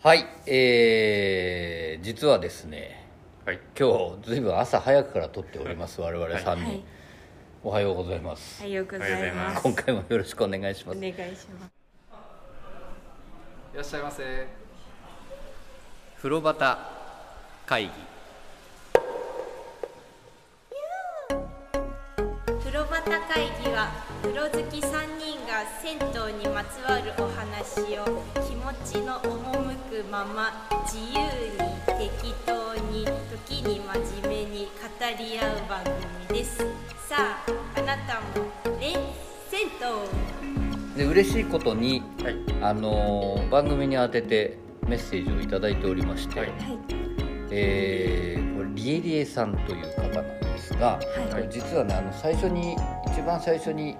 はいえー、実はですねはい。今日ずいぶん朝早くから撮っております 我々3人、はい。おはようございます、おはようございおはようございまます。す今回もよろしくお願いします。お願いします。いらっしゃいませ。風呂端会議は風呂好き3人が銭湯にまつわるお話を気持ちの赴くまま自由に適当に時に真面目に語り合う番組です。さああなたもね銭湯で嬉しいことに、はい。あのー番組に当ててメッセージをいただいておりまして、はい。はいえーこれリエリエさんという方なんですが、い。これ実はねあの最初に一番最初に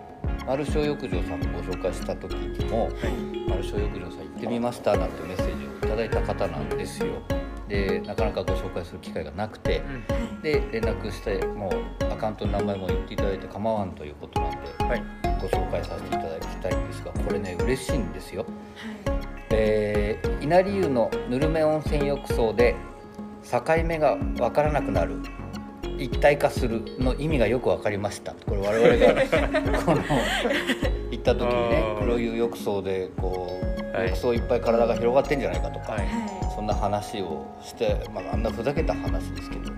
丸小浴場さんをご紹介した時にも「丸小浴場さん行ってみました」なんてメッセージをいただいた方なんですよ。でなかなかご紹介する機会がなくてで連絡してもうアカウントの名前も言っていただいて構わんということなんではい。ご紹介させていただきたいんですがこれね嬉しいんですよ。はえー稲荷湯のぬるめ温泉浴槽で境目が分からなくなる。一体化するの意味がよく分かりました。これ我々が この行った時にね黒湯浴槽でこう、はい。浴槽いっぱい体が広がってんじゃないかとか、はい。そんな話をして、まあ、あんなふざけた話ですけど。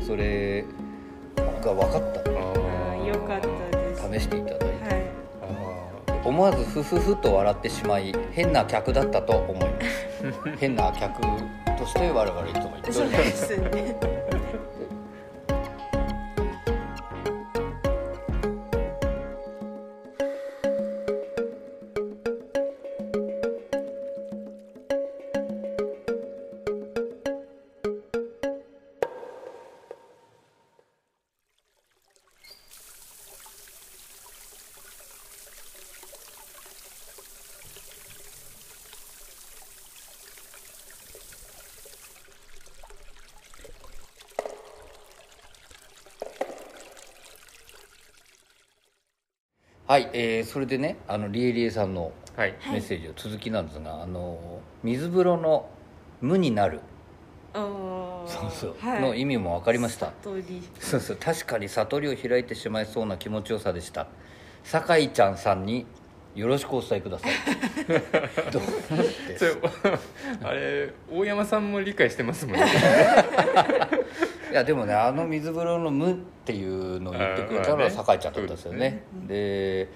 それが分かった。よかったです。試していただいて。はい。あ思わずフフフと笑ってしまい変な客だったと思います。変な客として我々いつも言っておそうでりますはい、えーそれでねあのリエリエさんのメッセージを続きなんですが、あの水風呂の無になる。そうそう、はい。の意味も分かりました。そうそう。確かに悟りを開いてしまいそうな気持ちよさでした。酒井ちゃんさんによろしくお伝えください。どうあれ大山さんも理解してますもんね。い やでもねあの水風呂の「無」っていうのを言ってくれたのは酒井ちゃんだったんですよね。で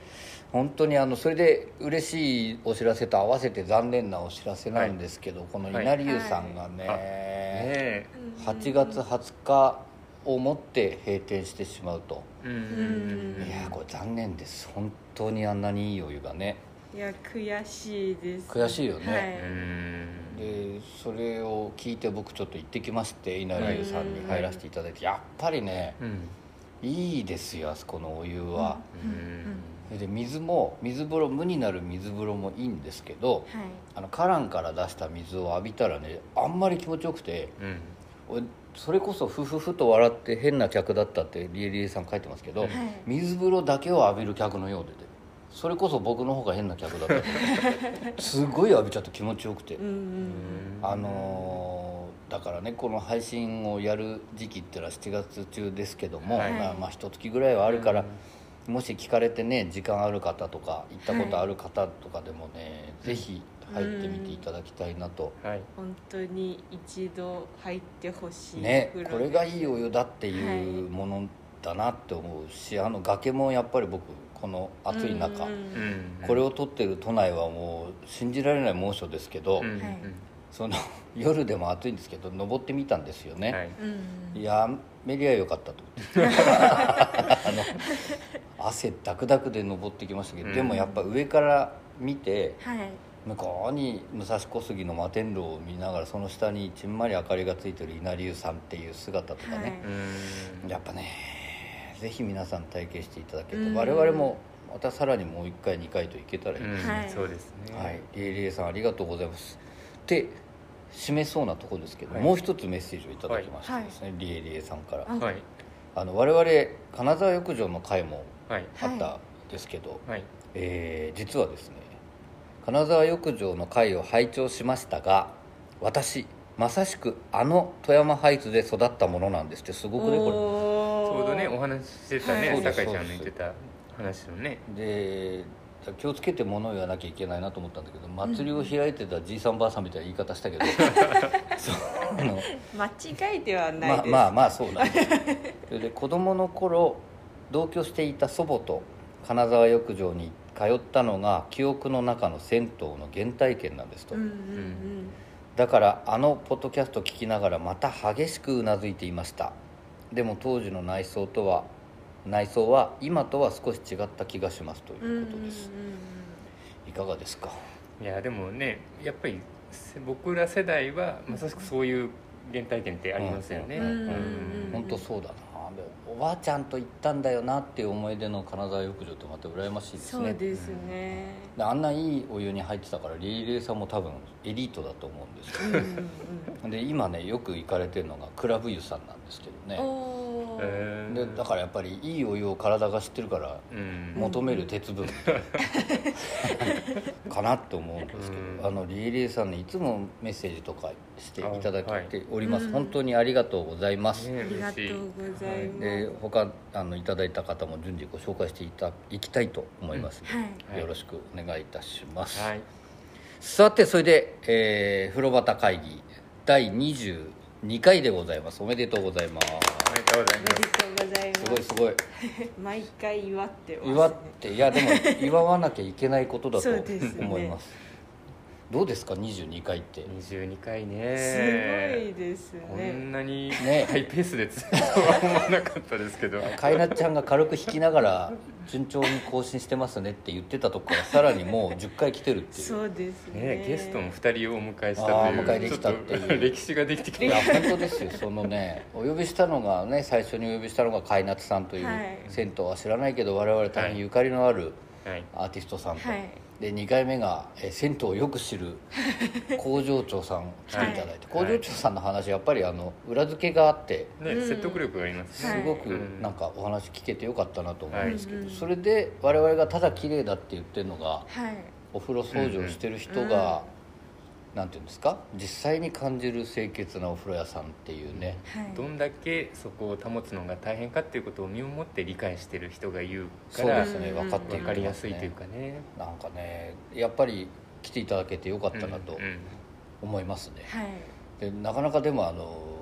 本当にあのそれで嬉しいお知らせと合わせて残念なお知らせなんですけど、この稲荷湯さんがね、はい。ね8月20日をもって閉店してしまうと、えうん。うん。いやこれ残念です。本当にあんなにいいお湯がねいや悔しいです。悔しいよね。はい。うん。でそれを聞いて僕ちょっと行ってきまして稲荷湯さんに入らせていただいてやっぱりねうんいいですよあそこのお湯は、うん。で水も水風呂無になる水風呂もいいんですけどはい。あの花壇から出した水を浴びたらねあんまり気持ちよくてうん。俺それこそフフフと笑って変な客だったってリエリエさん書いてますけど、はい。水風呂だけを浴びる客のようででそれこそ僕の方が変な客だったと。すごい浴びちゃって気持ちよくて、うんうんあのーだからねこの配信をやる時期っていうのは7月中ですけども、はいまあまあ一月ぐらいはあるから、もし聞かれてね時間ある方とか行ったことある方とかでもね、ぜひ入ってみていただきたいなと、はい。本当に一度入ってほしい。ねこれがいいお湯だっていはいうものだなって思うしあの崖もやっぱり僕この暑い中、これを撮ってる都内はもう信じられない猛暑ですけど、その 夜でも暑いんですけど登ってみたんですよね、はい。うん。やめりゃよかったと思って。あの汗ダクダクで登ってきましたけど、うん。でもやっぱ上から見てはい。向こうに武蔵小杉の摩天楼を見ながらその下にちんまり明かりがついてる稲荷湯さんっていう姿とかね、うん。やっぱねぜひ皆さん体験していただけるうん。と我々もまたさらにもう1回2回と行けたらいい、うん。はい。そうですね。はい、リエリエさんありがとうございます。で締めそうなところですけど、はい。もう一つメッセージをいただきましてですね、リエリエさんから。あはい。あの我々金沢浴場の会もはい。あったんですけど、はい。えー実はですね金沢浴場の会を拝聴しましたが私まさしくあの富山ハイツで育ったものなんですって。すごくねこちょうどねお話ししてたね、はい。酒井ちゃんの言ってた話のね。れで気をつけて物を言わなきゃいけないなと思ったんだけど祭りを開いてたじいさんばあさんみたいな言い方したけど。そうあの間違いではないです、まあまあまあそうだね。それで子供の頃同居していた祖母と金沢浴場に通ったのが記憶の中の銭湯の原体験なんですと、うん。うん。だからあのポッドキャスト聞きながらまた激しくうなずいていましたでも当時の内装とは内装は今とは少し違った気がしますとうんうんいうことです、いかがですか？いやでもねやっぱりせ僕ら世代はまさしくそういう原体験ってありますよね、本当そうだなでおばあちゃんと行ったんだよなっていう思い出の金沢浴場ってまた羨ましいですね。そうですね。であんないいお湯に入ってたからリリレーさんも多分エリートだと思うんですうんうんよで今ねよく行かれてるのがクラブ湯さんなんですけどうんねでだからやっぱりいいお湯を体が知ってるからうん。求める鉄分。かなと思うんですけど、うん。あのリリーさんにいつもメッセージとかしていただいております、うん。本当にありがとうございます、ねありがとうございます、で他あのいただいた方も順次ご紹介していたいきたいと思います。ので、はい。よろしくお願いいたします、はい。さてそれで、えー風呂旗会議第22回でございます。おめでとうございます。おめでとうございおめます。でとうございますすごいすごい。毎回祝ってます、ね、祝っていやでも祝わなきゃいけないことだと思いますどうですか？22回って。22回すごねいですこねんなにね。ハイペースで続くとは思わなかったですけど。かいなちゃんが軽く弾きながら順調に更新してますねって言ってたとこからさらにもう10回来てるっていう。そうですね。ねゲストも2人をお迎えしたという。お迎えできたっていう。歴史ができてきいやた本当ですよ。そのねお呼びしたのがね最初にお呼びしたのが海夏さんという、はい。銭湯は知らないけど我々大変ゆかりのあるはい。アーティストさんと、はいで2回目が、えー銭湯をよく知る 工場長さん来ていただいて、はい。工場長さんの話やっぱりあの裏付けがあってねうん。説得力がありますね。はいすごくうん。なんかお話聞けてよかったなと思うんですけど、はい。それで我々がただ綺麗だって言ってるのがはい。お風呂掃除をしてる人が、なんていうんですか？実際に感じる清潔なお風呂屋さんっていうね、はい。どんだけそこを保つのが大変かっていうことを身をもって理解してる人が言うからそうですね。うん分かって分かりやますねいというかね。なんかねやっぱり来ていただけてよかったなとうんうん。思いますね、はい。でなかなかでもあの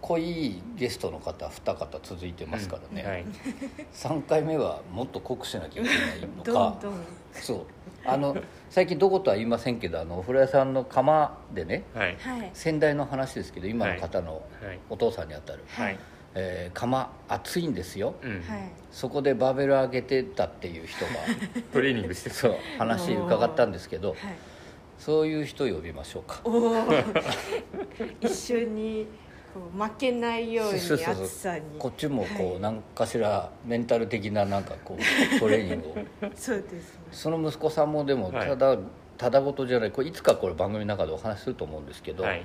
濃いゲストの方2方続いてますからね、はい。3回目はもっと濃くしなきゃいけないのどかんどん。そう。あの最近どことは言いませんけどあのお風呂屋さんの釜でねはい。はい。先代の話ですけど今の方のはい。お父さんにあたる、はい。えー釜熱いんですよ。うん。はい。そこでバーベル上げてたっていう人が トレーニングしてそう話伺ったんですけどはい。そういう人呼びましょうか。おお 一緒に負けないようにそうそうそう。暑さにこっちもこう、はい。何かしらメンタル的ななんかこう トレーニングを。そうですね。その息子さんもでもはい。ただ、ただごとじゃないこれいつかこれ番組の中でお話しすると思うんですけど、はい。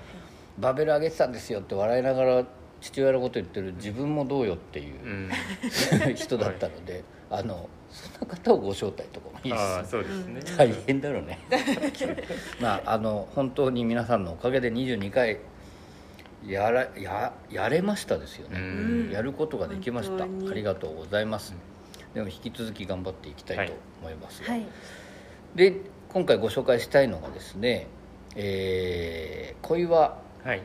バーベル上げてたんですよって笑いながら父親のこと言ってる自分もどうよっていうう、ん。人だったので、あのそんな方をご招待とかもいいでああすそうですね。大変だろうね。まああの本当に皆さんのおかげで22回やらややれましたですよね、うん。やることができました。ありがとうございます、でも引き続き頑張っていきたいと思いますが、はい。で今回ご紹介したいのがですねえー、小岩。はい。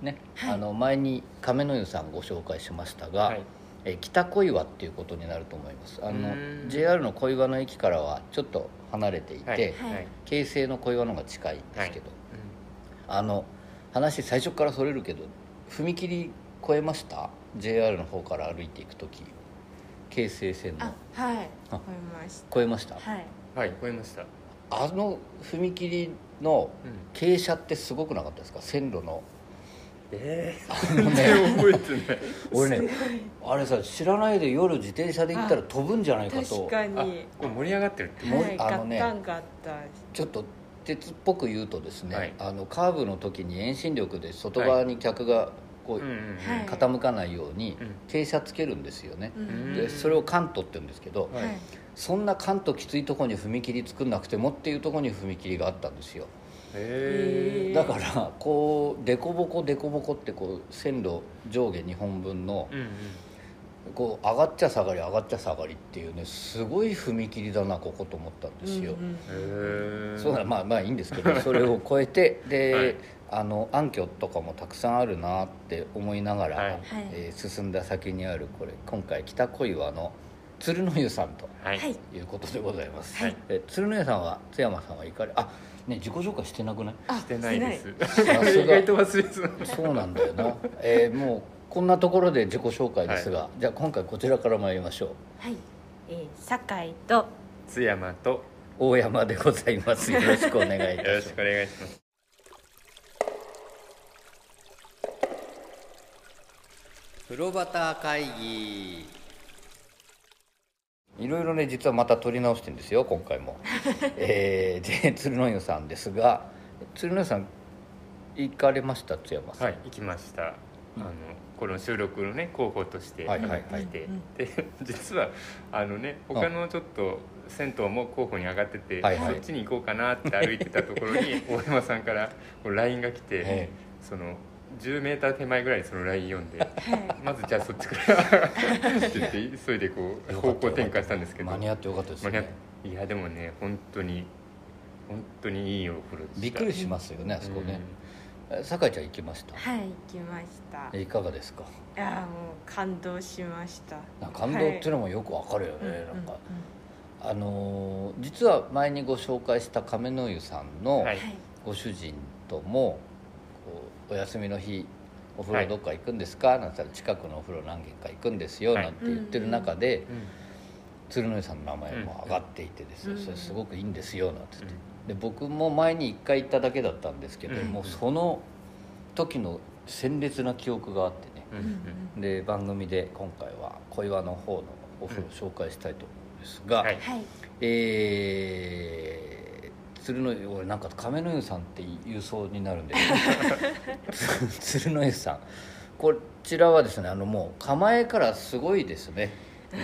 ね、はい。あの前に亀の湯さんご紹介しましたが、はい。えー北小岩っていうことになると思います。あの JR の小岩の駅からはちょっと離れていて、京成の小岩の方が近いんですけど、あの話最初からそれるけど踏切越えました？JR の方から歩いていく時。京成線の。あはい。あ思いまし越えました、たはい。はい超えました。あの踏切のうん。傾斜ってすごくなかったですか？線路の。ええあのね。全然覚えてない。俺ねあれさ知らないで夜自転車で行ったら飛ぶんじゃないかと。確かあにこれ盛り上がってるって。もうはいあのねガッタンガッタン。ちょっと鉄っぽく言うとですね、はい。あのカーブの時に遠心力で外側に客がこう、傾かないようにうん。傾斜つけるんですよね、うんでそれをカントって言うんですけど、はい。はいそんな関東きついとこに踏切作んなくてもっていうとこに踏切があったんですよ。へえだからこう凸凹凸凹ってこう線路上下2本分のうんうんこう上がっちゃ下がり上がっちゃ下がりっていうねすごい踏切だなここと思ったんですよ、うんうんへえそうだまあまあいいんですけどそれを超えてで、はい。あの暗渠とかもたくさんあるなって思いながら、はい。はい。えー進んだ先にあるこれ今回北小岩の鶴の湯さんとはい、うことでございます、はい。え鶴の湯さんは津山さんは行かれあね自己紹介してなくない？あしてないです。意外と忘れそうなんだよな、えーもうこんなところで自己紹介ですが、じゃあ今回こちらから参りましょう。はい、えー、酒井と津山とよ大山でございます。よろしくお願いいたしろます。しくお願いします。風呂旗会議。いろいろね実はまた撮り直してるんですよ今回も。えー、で鶴の湯さんですが鶴の湯さん行かれました津山さん、はい行きました。あのこの収録のね候補としてはい入はいはい。ってうんで 実はあのね他のちょっと銭湯も候補に上がってて、はいはい。そっちに行こうかなって歩いてたところに 大山さんからこう LINE が来て、えその10メーター手前ぐらいにその LINE 読んではい。まずじゃあそっちからって言って急い？でこう方向転換したんですけど。間に合ってよかったです間に合っねいやでもね本当に本当にいいお風呂でした。びっくりしますよねあそこね、え酒井ちゃん行きました？はい行きました。えいかがですか？いやーもう感動しました。感動っていうのもよくわかるよね、はい。なんか。う、あのー実は前にご紹介した亀の湯さんのはい。んはいご主人ともお休みの日お風呂どっか行くんですか?」なんて言ったら「近くのお風呂何軒か行くんですよ」はい。なんて言ってる中で、うん。鶴の湯さんの名前も上がっていてですね、うん。それすごくいいんですよなんて言って、うんで僕も前に1回行っただけだったんですけど、うんもうその時の鮮烈な記憶があってね、うんうんで番組で今回は小岩の方のお風呂を紹介したいと思うんですが、はい。はい。えー、鶴の湯俺なんか亀の湯さんって言うそうになるんでつ 鶴の湯さん。こちらはですねあのもう構えからすごいですね。うん。う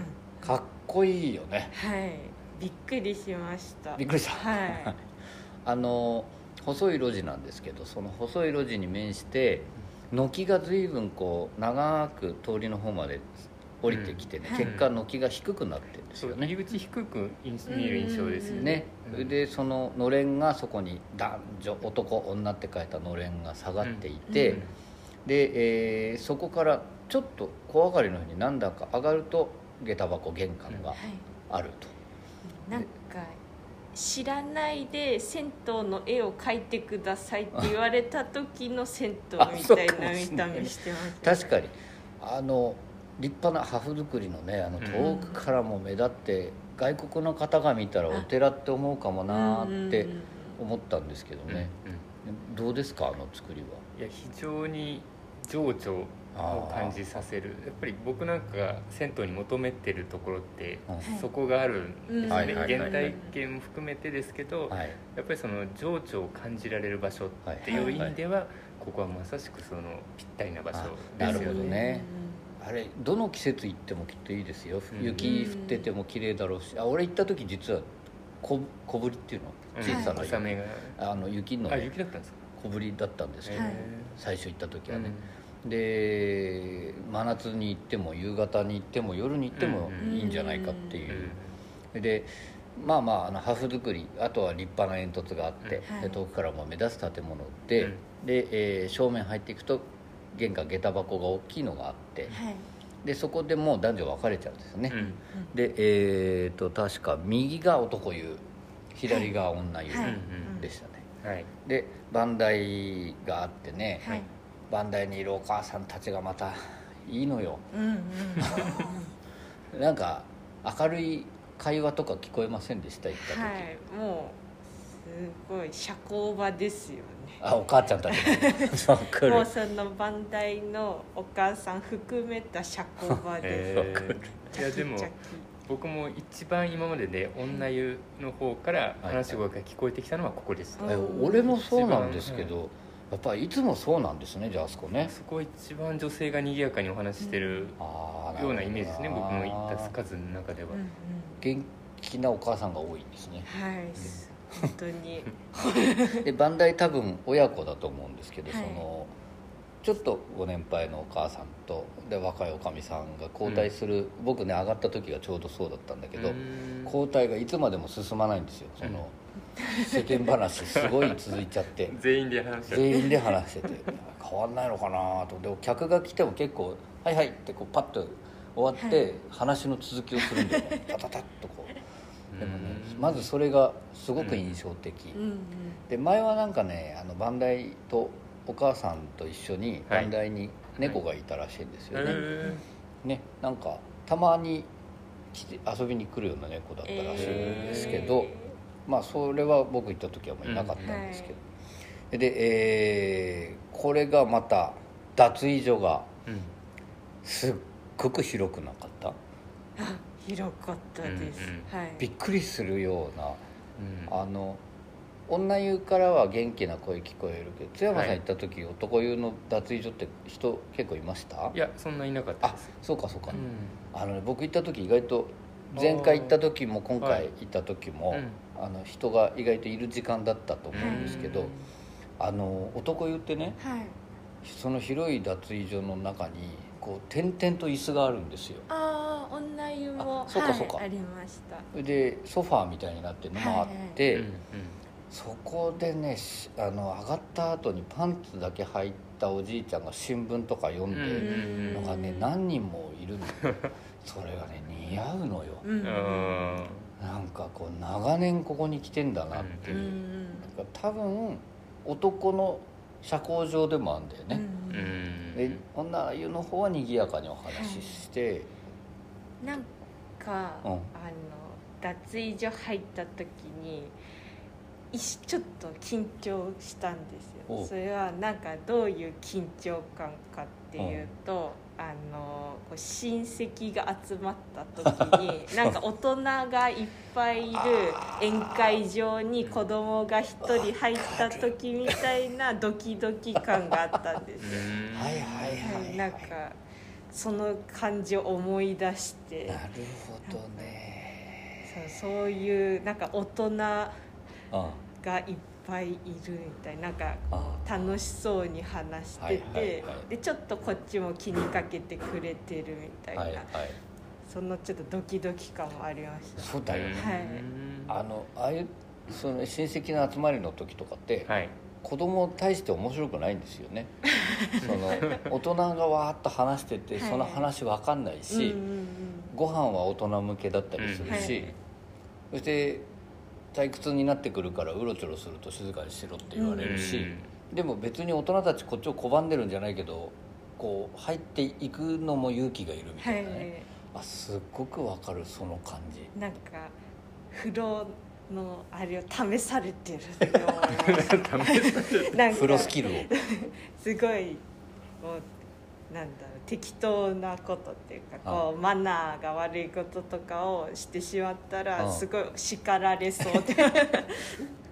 ん。かっこいいよね。はいびっくりしました。びっくりした。はい。あの細い路地なんですけどその細い路地に面して軒が随分こう長く通りの方まで降りてきてね、うん。結果軒が低くなってるんですそうよね入り口低く印見える印象ですよね。ね、うん。でそののれんがそこに男女男女って書いたのれんが下がっていて、うん。で、えーそこからちょっと小上がりのように何段か上がると下駄箱玄関がはい。あると、なんか知らないで銭湯の絵を描いてくださいって言われた時の銭湯みたいな見た目してました 確かに。あの立派な破風作りのねあのうん。遠くからも目立って、外国の方が見たらお寺って思うかもなーって思ったんですけどうんね、どうですかあの作りは？いや非常に情緒を感じさせる。やっぱり僕なんかが銭湯に求めてるところってうん。そこがあるんですうん。ね、はいはいはい。原体験も含めてですけど、はい。やっぱりその情緒を感じられる場所っていう意味では、ここはまさしくそのぴったりな場所あなるですよね。ほどね。あれどの季節行ってもきっといいですよ。うん雪降ってても綺麗だろうし。あ俺行った時実は小小ぶりっていうの？うん。小さな小雨が。あの雪のあね雪だったんですか？小ぶりだったんですけど、はい最初行った時はね、うんで真夏に行っても夕方に行っても夜に行ってもうんいいんじゃないかっていう。う、んでまあまああのハフ作りあとは立派な煙突があって、うん遠くからも目立つ建物で、うん。で、えー正面入っていくと玄関下駄箱が大きいのがあってはい。でそこでもう男女分かれちゃうんですよね、うん。でえー、と確か右が男湯左が女湯でしたね、はいで番台があってね、はい番台にいるお母さんたちがまたいいのよ。うんうんうん。なんか明るい会話とか聞こえませんでした行った時、はいもうすごい社交場ですよね。あお母ちゃんたちも。うその番台のお母さん含めた社交場で。す、えーいやでも僕も一番今までで女湯の方から話し声が聞こえてきたのはここでした、は俺もそうなんですけど、やっぱりいつもそうなんですねじゃああそこね。そこは一番女性が賑やかにお話ししてるあようなイメージですね僕の行った数の中では、うんうん元気なお母さんが多いですね。はい本当に。でバンダイ多分親子だと思うんですけど、はい。そのちょっとご年配のお母さんとで若いおかみさんが交代する、僕ね上がった時がちょうどそうだったんだけど、うん。交代がいつまでも進まないんですよ。その、世間話すごい続いちゃって。全員で話しちゃう全員で話してて。変わんないのかなと。でも客が来ても結構「はいはい」ってこうパッと終わって話の続きをするんだよね。タタタッとこう。でもねうん。まずそれがすごく印象的、うんうん。で前はなんかねあのバンダイとお母さんと一緒にバはい。ンダイに猫がいたらしいんですよね、へねなんかたまに来て遊びに来るような猫だったらしいんですけど、まあそれは僕行った時はもういなかったんですけど、で、えーこれがまた脱衣所がすっごく広くなかった。あ広かったです、うんはい。びっくりするようなうん。あの女湯からは元気な声聞こえるけど津山さんはい。行った時、男湯の脱衣所って人結構いました？いやそんないなかったあです。そうかそうか、うん。あのね、僕行った時意外と前回行った時も今回はい行った時も、うんあの人が意外といる時間だったと思うんですけど、うんあの男湯ってねはい。その広い脱衣所の中にこう点々と椅子があるんですよ。ああ女湯も。あそうかそうか。はい、ありました。でソファーみたいになってるのもあって、うんそこでねしあの上がった後にパンツだけ履いたおじいちゃんが新聞とか読んでるのがね、うん。何人もいるのそれがね似合うのよなんかこう長年ここに来てんだなっていう。う、ん。なんか多分男の社交場でもあるんだよね、ーうん。で女湯の方は賑やかにお話しして、なんか、うん。あの脱衣所入った時にちょっと緊張したんですおよそれはなんかどういう緊張感かっていうと、あのこう親戚が集まった時に なんか大人がいっぱいいる宴会場に子供が一人入った時みたいな ドキドキ感があったんですはいはいはい、はい、なんかその感じを思い出して。なるほどね。そうそういうなんか大人があ。いっぱいいるみたいななんか楽しそうに話してて、はいはいはい。でちょっとこっちも気にかけてくれてるみたいな、はいはい。そのちょっとドキドキ感もありました。そうだよね、はい。あのああいうその親戚の集まりの時とかって、はい。子供大して面白くないんですよね。その大人がわーっと話しててはい。その話わかんないし、うんうん。ご飯は大人向けだったりするし、うん。はい。そして退屈になってくるからうろちょろすると静かにしろって言われるし、でも別に大人たちこっちを拒んでるんじゃないけどこう入っていくのも勇気がいるみたはいいなね、あすっごくわかるその感じ。なんか風呂のあれを試されてるっ て思いましたなんかプロスキルを。すごいこうなんだろう適当なことっていうかこうマナーが悪いこととかをしてしまったあらあすごい叱られそうで。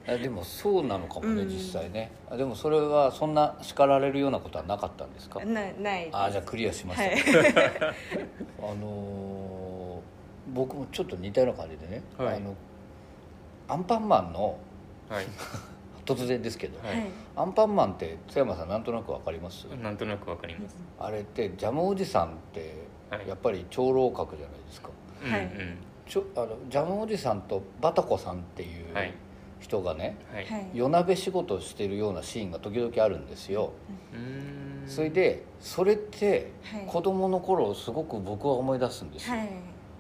あでもそうなのかもね、うん。実際ね。あでもそれはそんな叱られるようなことはなかったんですか？なないです。あじゃあクリアしました、はい。あのー僕もちょっと似たような感じでね、はい。あのアンパンマンのはい 突然ですけど、はい。はいアンパンマンって津山さんなんとなくわかります、なんとなくわかります。あれってジャムおじさんってはい。やっぱり長老閣じゃないですか、はいうん。うんちょあのジャムおじさんとバタコさんっていうはい。人がね、はい。はい。夜鍋仕事をしてるようなシーンが時々あるんですよ、それでそれってはい。子供の頃すごく僕は思い出すんですよ、はい。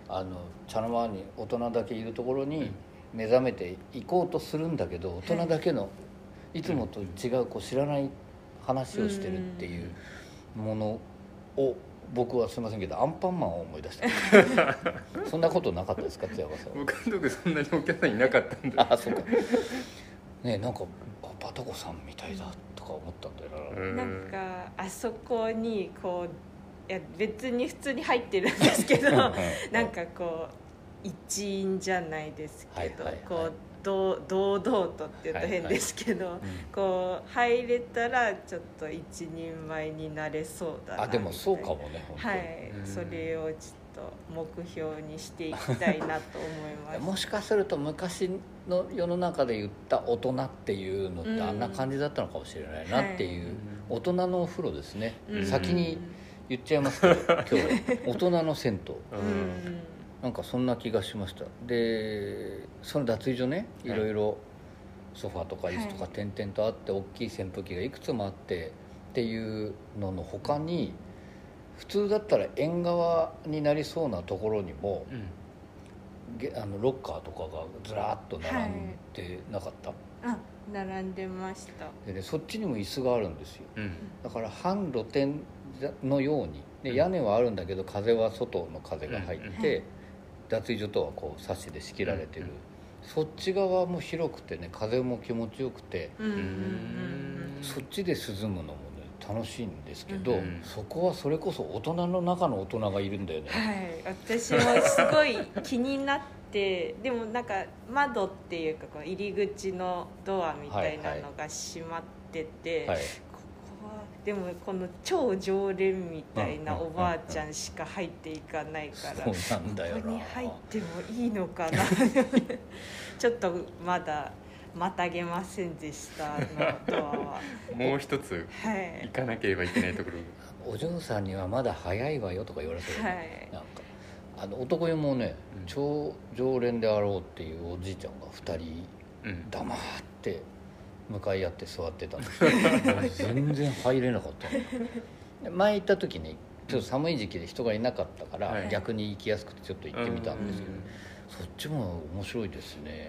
あの茶の間に大人だけいるところに目覚めていこうとするんだけど大人だけのいつもと違うこう知らない話をしてるっていうものを僕はすいませんけどアンパンマンを思い出した。そんなことなかったですか津山さんは。僕のとこそんなにお客さんいなかったんであそうか。ねえなんかあバタコさんみたいだとか思ったんだよな、うん。なんかあそこにこういや別に普通に入ってるんですけどなんかこう一員じゃないですけど、はいはいはい。こうどう堂々とって言うと変ですけど、こう入れたらちょっと一人前になれそうだなあでもそうかももねはい、うん。それをちょっと目標にしていきたいなと思います。もしかすると昔の世の中で言った大人っていうのってあんな感じだったのかもしれないなっていう、大人のお風呂ですね、うん。先に言っちゃいますけど今日 大人の銭湯。うんなんかそんな気がしました。でその脱衣所ねいはい。ろいろソファとか椅子とかはい点々とあって大きい扇風機がいくつもあってっていうのの他に普通だったら縁側になりそうなところにもうん。げあのロッカーとかがずらっと並んでなかった、あ並んでました。でねそっちにも椅子があるんですよ。うん。だから半露天のように。で屋根はあるんだけど風は外の風が入って、うん脱衣所とはこうサッシで仕切られてる、うんそっち側も広くてね風も気持ちよくて、うんうんうんそっちで涼むのもね楽しいんですけど、うんそこはそれこそ大人の中の大人がいるんだよね、はい。私もすごい気になって でもなんか窓っていうかこう入り口のドアみたいなのが閉まってて、はいはでもこの超常連みたいなおばあちゃんしか入っていかないから、ここに入ってもいいのかな。ちょっとまだまたげませんでしたあのドアは。もう一つはい。行かなければいけないところ。お嬢さんにはまだ早いわよとか言われてる、はい。なんかあの男湯もね、うん。超常連であろうっていうおじいちゃんが2人うん。黙って向かい合って座ってたんです全然入れなかった。前行った時にちょっと寒い時期で人がいなかったから、はい。逆に行きやすくてちょっと行ってみたんですけど、うんそっちも面白いですね、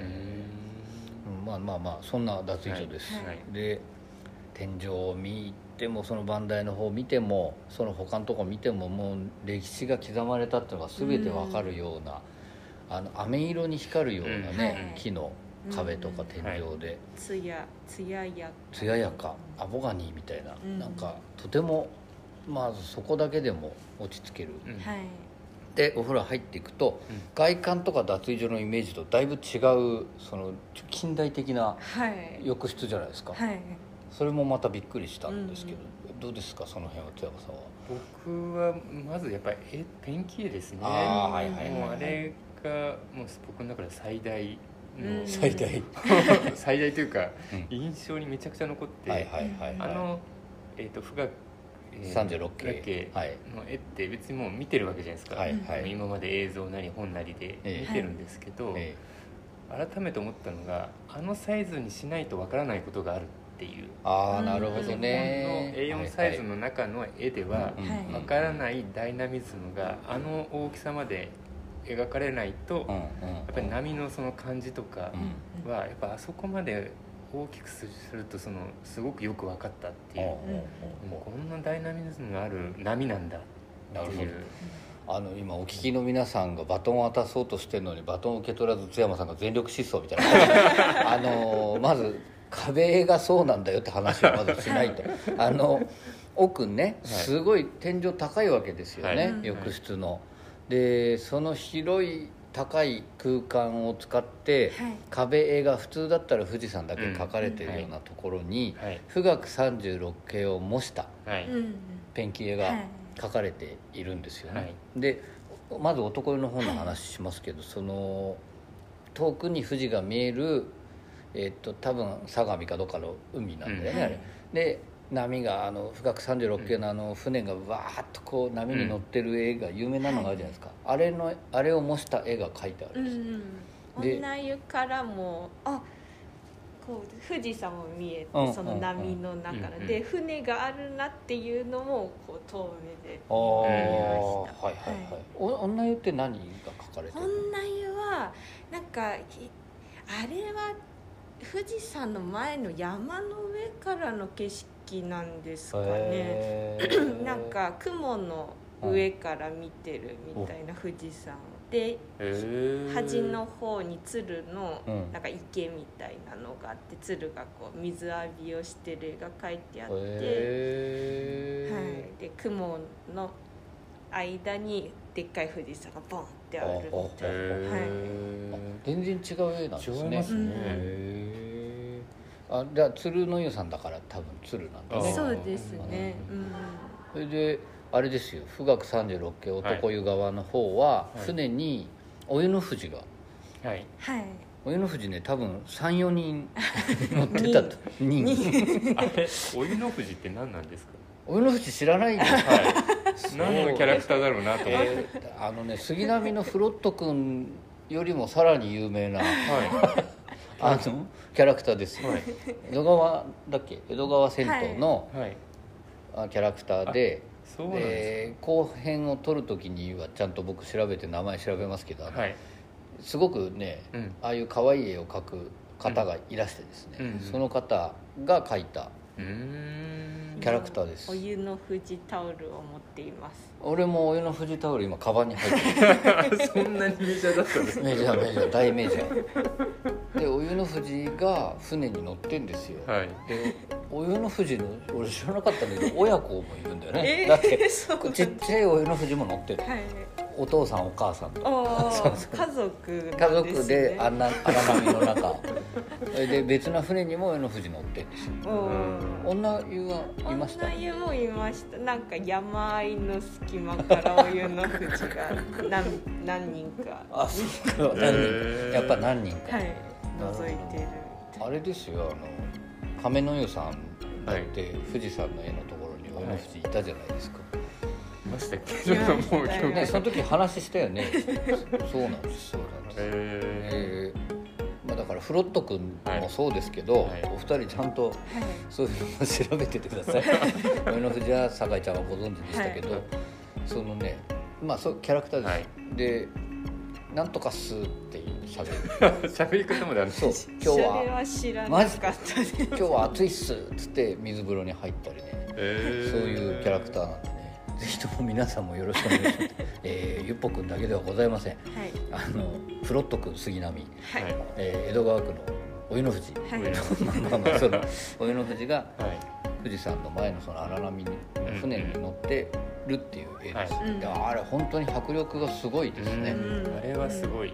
うんうんまあまあまあそんな脱衣所です、はい。はい。で天井を見てもその番台の方見てもその他のとこ見てももう歴史が刻まれたっていうのが全てわかるような、あの飴色に光るようなね、木の壁とか天井で、つやつやや艶やか。アボガニーみたいな、うん。なんかとてもまずそこだけでも落ち着ける、うん。はい。でお風呂入っていくと、うん。外観とか脱衣所のイメージとだいぶ違うその近代的なはい。浴室じゃないですか、はい。それもまたびっくりしたんですけど、どうですか？その辺は津山さんは。僕はまずやっぱり絵ペンキ絵ですねあーはいはいはいもうあれがもう僕の中で最大最大。最大というか、うん。印象にめちゃくちゃ残って、はいはいはいはい。あの、えー、と富岳、えー36系系はい。の絵って別にもう見てるわけじゃないですか、はいはい。今まで映像なり本なりでええ。見てるんですけど、え改めて思ったのがあのサイズにしないとわからないことがあるっていう。ああなるほどパソコンのね A4 サイズの中の絵ではわからないダイナミズムがあの大きさまで描かれないとうんうんやっぱり波のその感じとかうん。はやっぱあそこまで大きくするとそのすごくよく分かったっていう。こんなダイナミズムがある波なんだっていう。あの今お聞きの皆さんがバトンを渡そうとしてるのにバトンを受け取らず津山さんが全力疾走みたいな。あのまず壁がそうなんだよって話をまずしないと。あの奥ねすごい天井高いわけですよね、はい。浴室の。でその広い高い空間を使って、はい。壁絵が普通だったら富士山だけ描かれてるようなところに、はい。富岳36系を模したペンキ絵がはい。描かれているんですよね、はい。でまず男湯の方の話しますけど、その遠くに富士が見える、えっと多分相模かどっかの海なんだよね、うん。あれ。で波があの富岳36系のあの船がわーっとこう波に乗ってる絵が有名なのがあるじゃないですか、あれのあれを模した絵が描いてあるうんですよ、ん。で女湯からもあこう富士山も見えて、うんその波の中で。船があるなっていうのもこう遠目で見はいました。はい。はい、お女湯って何が描かれてる女湯はなんかひあれは富士山の前の山の上からの景色なんですかね。へー。なんか雲の上から見てるみたいな富士山でへ端の方に鶴のうん。なんか池みたいなのがあって鶴がこう水浴びをしてる絵が描いてあって、へはい、で雲の間にでっかい富士山がボンってあるみたいな。え全然違う絵なんですね。違いますね。へーあじゃあ鶴の湯さんだから多分鶴なんだね。そうですね、うん。それであれですよ。富岳36家男湯側の方は、い。船にお湯の富士が。はい。はい。お湯の富士ね多分34人乗ってたと。人。あれお湯の富士って何なんですか？お湯の富士知らないんですはい何のキャラクターだろうなと思って、えーあのね杉並のフロット君よりもさらに有名なはあのキャラクターです。はい。江戸川だっけ？江戸川銭湯の、はい。あキャラクターでそうなんで後編を撮る時にはちゃんと僕調べて名前調べますけど、はい。すごくねうん。ああいう可愛い絵を描く方がいらしてですね、うんうん。その方が描いたキャラクターです。お湯の富士タオルを持っています。俺もお湯の富士タオル今カバンに入ってる そんなにメジャーだったんですメジャーメジャー大メジャー。でお湯の富士が船に乗ってんですよ、はい。でお湯の富士の俺知らなかったんだけど 親子もいるんだよね、えーだってちっちゃいお湯の富士も乗ってる。はい。お父さんお母さんと。家族家なんです族ねであんな荒波の中 で別な船にもお湯の富士乗ってるんですよ。女湯はいました？女湯もいました。なんか山あいの隙間からお湯の富士が何何人か。あそうか。何人か、やっぱ何人か、はい。覗いてる。あれですよあの亀の湯さんだって、富士山の絵のところにお湯の富士いたじゃないですか、いましたっけ？ね、その時話したよね。そうなんですそうなんです、ええーまあ、だからフロット君もそうですけど、はいお二人ちゃんとそういうのも調べててください。お湯の富士は酒井ちゃんはご存知でしたけど、はいそのねまあそうキャラクターです、はいで「なんとかす」っていう喋るー、喋り方もだねそうそ今日れはは知らなかったです。今日は暑いっすっつって水風呂に入ったりね。えーそういうキャラクターなんでねぜひとも皆さんもよろしくお願いします、えーゆっぽくんだけではございません。はい。あのフロットくん杉並、はい。はいえー江戸川区のお湯の富士、はい。まあそのお湯の富士がはい。富士山の前のその荒波の船に乗ってるっていう絵です、はいであれ本当に迫力がすごいですね、うん。あれはすごい